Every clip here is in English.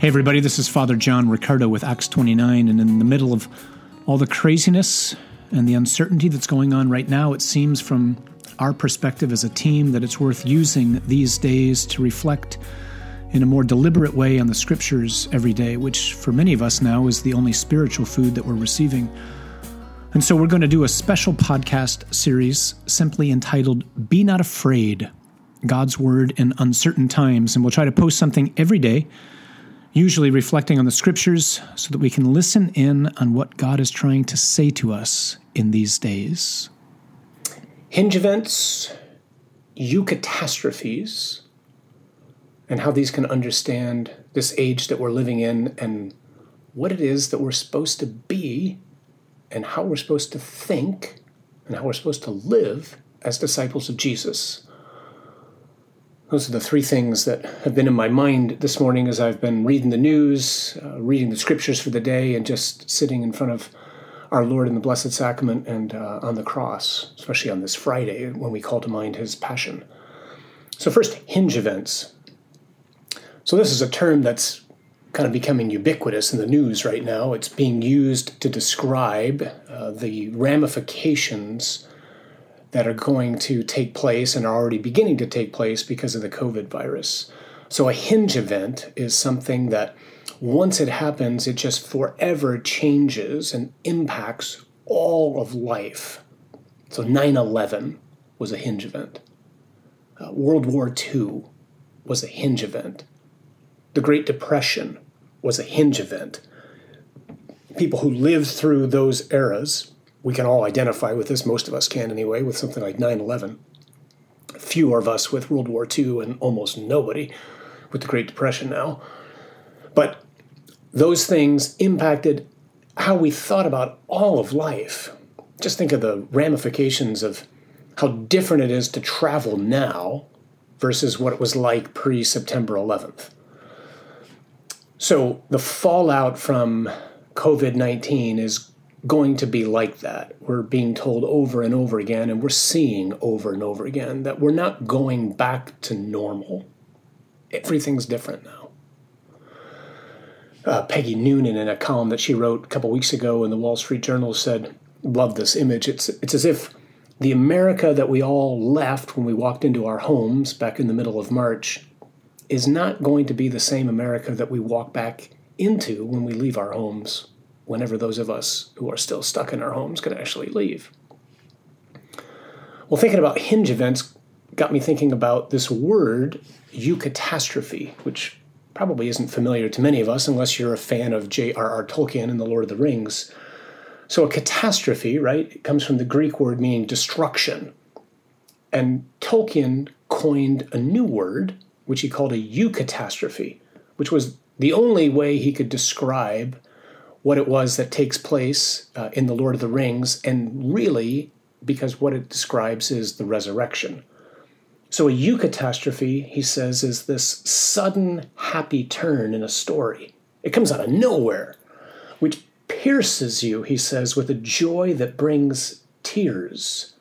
Hey, everybody, this is Father John Riccardo with Acts 29. And in the middle of all the craziness and the uncertainty that's going on right now, it seems from our perspective as a team that it's worth using these days to reflect in a more deliberate way on the scriptures every day, which for many of us now is the only spiritual food that we're receiving. And so we're going to do a special podcast series simply entitled Be Not Afraid God's Word in Uncertain Times. And we'll try to post something every day usually reflecting on the scriptures so that we can listen in on what God is trying to say to us in these days. Hinge events, eucatastrophes, and how these can understand this age that we're living in and what it is that we're supposed to be and how we're supposed to think and how we're supposed to live as disciples of Jesus. Those are the three things that have been in my mind this morning as I've been reading the news, uh, reading the scriptures for the day, and just sitting in front of our Lord in the Blessed Sacrament and uh, on the cross, especially on this Friday when we call to mind his passion. So, first, hinge events. So, this is a term that's kind of becoming ubiquitous in the news right now. It's being used to describe uh, the ramifications that are going to take place and are already beginning to take place because of the COVID virus. So, a hinge event is something that once it happens, it just forever changes and impacts all of life. So, 9 11 was a hinge event, uh, World War II was a hinge event, the Great Depression was a hinge event. People who lived through those eras we can all identify with this, most of us can anyway, with something like 9 11. Few of us with World War II, and almost nobody with the Great Depression now. But those things impacted how we thought about all of life. Just think of the ramifications of how different it is to travel now versus what it was like pre September 11th. So the fallout from COVID 19 is going to be like that. We're being told over and over again, and we're seeing over and over again that we're not going back to normal. Everything's different now. Uh, Peggy Noonan, in a column that she wrote a couple weeks ago in the Wall Street Journal, said, Love this image. It's, it's as if the America that we all left when we walked into our homes back in the middle of March is not going to be the same America that we walk back into when we leave our homes whenever those of us who are still stuck in our homes can actually leave. Well, thinking about hinge events got me thinking about this word, eucatastrophe, which probably isn't familiar to many of us unless you're a fan of J.R.R. Tolkien and The Lord of the Rings. So, a catastrophe, right, it comes from the Greek word meaning destruction. And Tolkien coined a new word, which he called a eucatastrophe, which was the only way he could describe what it was that takes place uh, in The Lord of the Rings, and really because what it describes is the resurrection. So, a eucatastrophe, he says, is this sudden happy turn in a story. It comes out of nowhere, which pierces you, he says, with a joy that brings tears.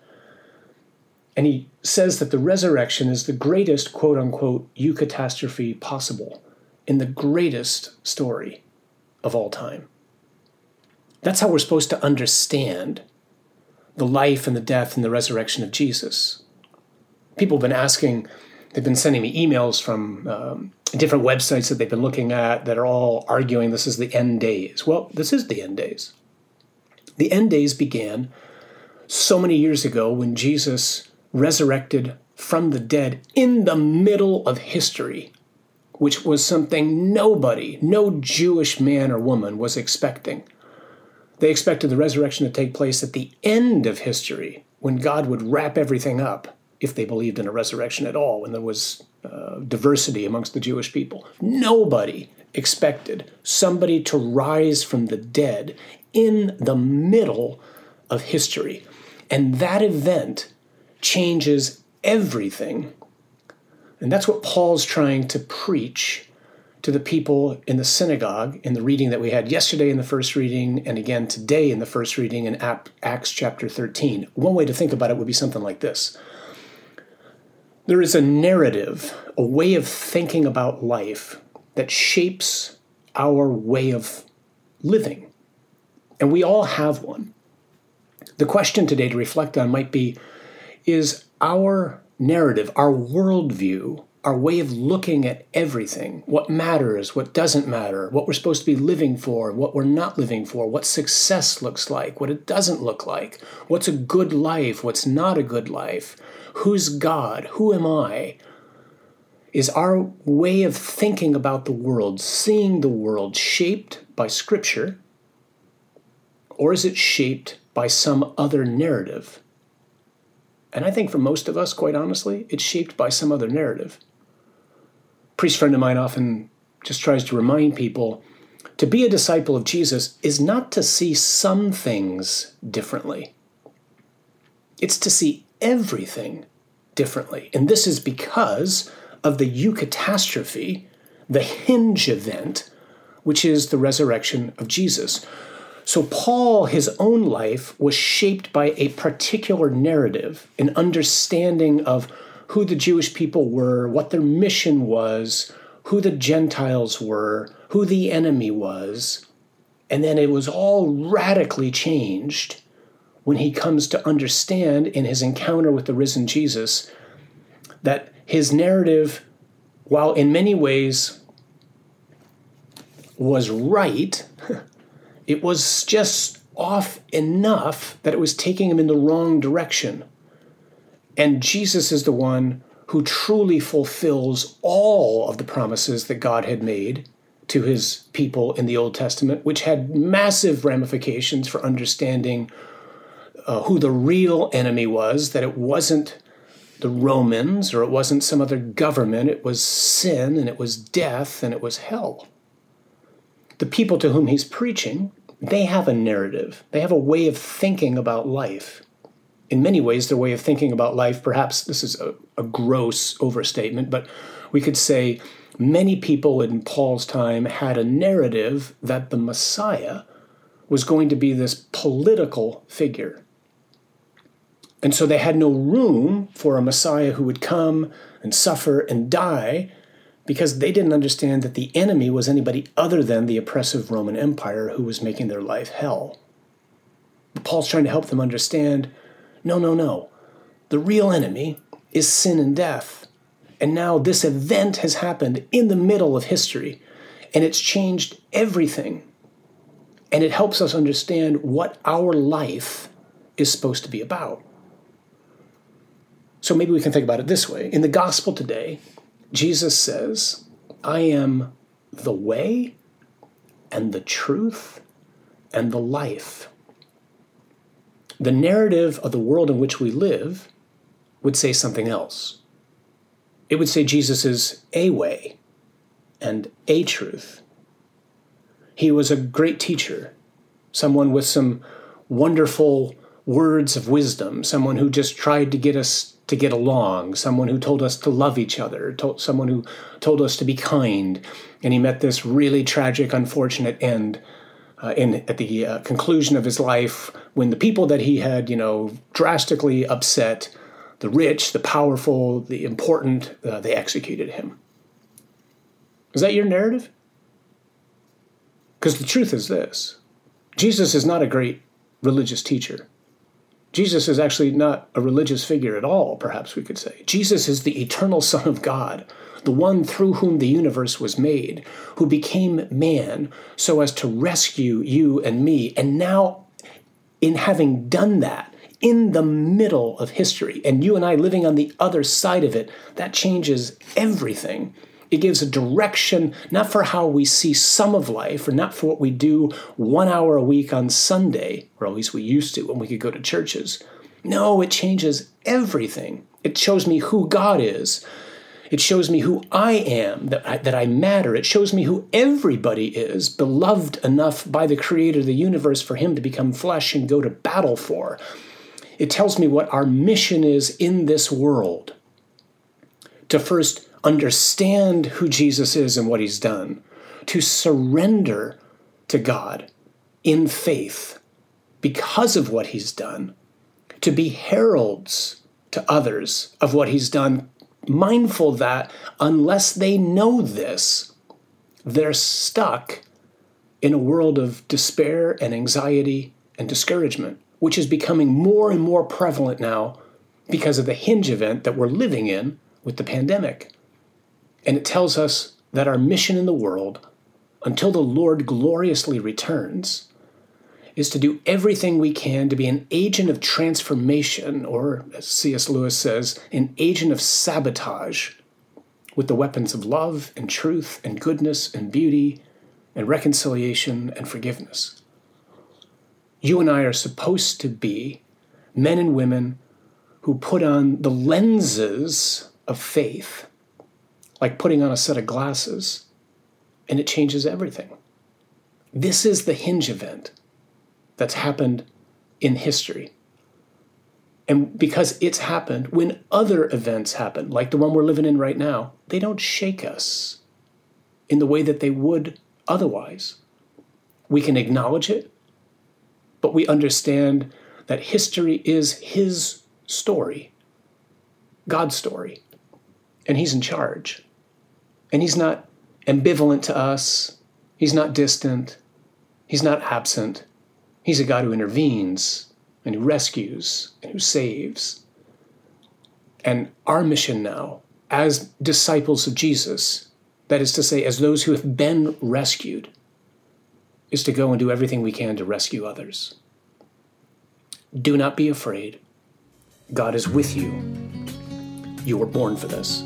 And he says that the resurrection is the greatest, quote unquote, eucatastrophe possible in the greatest story of all time. That's how we're supposed to understand the life and the death and the resurrection of Jesus. People have been asking, they've been sending me emails from um, different websites that they've been looking at that are all arguing this is the end days. Well, this is the end days. The end days began so many years ago when Jesus resurrected from the dead in the middle of history, which was something nobody, no Jewish man or woman was expecting. They expected the resurrection to take place at the end of history, when God would wrap everything up, if they believed in a resurrection at all, when there was uh, diversity amongst the Jewish people. Nobody expected somebody to rise from the dead in the middle of history. And that event changes everything. And that's what Paul's trying to preach to the people in the synagogue in the reading that we had yesterday in the first reading and again today in the first reading in Acts chapter 13. One way to think about it would be something like this There is a narrative, a way of thinking about life that shapes our way of living. And we all have one. The question today to reflect on might be is our narrative, our worldview, our way of looking at everything, what matters, what doesn't matter, what we're supposed to be living for, what we're not living for, what success looks like, what it doesn't look like, what's a good life, what's not a good life, who's God, who am I? Is our way of thinking about the world, seeing the world, shaped by Scripture, or is it shaped by some other narrative? And I think for most of us, quite honestly, it's shaped by some other narrative priest friend of mine often just tries to remind people to be a disciple of Jesus is not to see some things differently, it's to see everything differently. And this is because of the eucatastrophe, the hinge event, which is the resurrection of Jesus. So, Paul, his own life, was shaped by a particular narrative, an understanding of who the Jewish people were, what their mission was, who the Gentiles were, who the enemy was. And then it was all radically changed when he comes to understand in his encounter with the risen Jesus that his narrative, while in many ways was right, it was just off enough that it was taking him in the wrong direction. And Jesus is the one who truly fulfills all of the promises that God had made to his people in the Old Testament, which had massive ramifications for understanding uh, who the real enemy was, that it wasn't the Romans or it wasn't some other government, it was sin and it was death and it was hell. The people to whom he's preaching, they have a narrative, they have a way of thinking about life in many ways, their way of thinking about life. Perhaps this is a, a gross overstatement, but we could say many people in Paul's time had a narrative that the Messiah was going to be this political figure. And so they had no room for a Messiah who would come and suffer and die because they didn't understand that the enemy was anybody other than the oppressive Roman Empire who was making their life hell. But Paul's trying to help them understand no, no, no. The real enemy is sin and death. And now this event has happened in the middle of history, and it's changed everything. And it helps us understand what our life is supposed to be about. So maybe we can think about it this way. In the gospel today, Jesus says, I am the way and the truth and the life the narrative of the world in which we live would say something else. It would say Jesus is a way and a truth. He was a great teacher, someone with some wonderful words of wisdom, someone who just tried to get us to get along, someone who told us to love each other, told, someone who told us to be kind. And he met this really tragic, unfortunate end uh, in at the uh, conclusion of his life when the people that he had, you know, drastically upset, the rich, the powerful, the important, uh, they executed him. Is that your narrative? Because the truth is this Jesus is not a great religious teacher. Jesus is actually not a religious figure at all, perhaps we could say. Jesus is the eternal Son of God the one through whom the universe was made, who became man so as to rescue you and me. And now, in having done that, in the middle of history, and you and I living on the other side of it, that changes everything. It gives a direction, not for how we see some of life, or not for what we do one hour a week on Sunday, or at least we used to when we could go to churches. No, it changes everything. It shows me who God is, it shows me who I am, that I, that I matter. It shows me who everybody is, beloved enough by the creator of the universe for him to become flesh and go to battle for. It tells me what our mission is in this world. To first understand who Jesus is and what he's done, to surrender to God in faith because of what he's done, to be heralds to others of what he's done mindful that unless they know this, they're stuck in a world of despair and anxiety and discouragement, which is becoming more and more prevalent now because of the hinge event that we're living in with the pandemic. And it tells us that our mission in the world, until the Lord gloriously returns, is to do everything we can to be an agent of transformation, or as C.S. Lewis says, an agent of sabotage with the weapons of love and truth and goodness and beauty and reconciliation and forgiveness. You and I are supposed to be men and women who put on the lenses of faith, like putting on a set of glasses, and it changes everything. This is the hinge event that's happened in history. And because it's happened, when other events happen, like the one we're living in right now, they don't shake us in the way that they would otherwise. We can acknowledge it, but we understand that history is His story, God's story, and He's in charge. And He's not ambivalent to us, He's not distant, He's not absent. He's a God who intervenes and who rescues and who saves. And our mission now, as disciples of Jesus, that is to say, as those who have been rescued, is to go and do everything we can to rescue others. Do not be afraid. God is with you. You were born for this.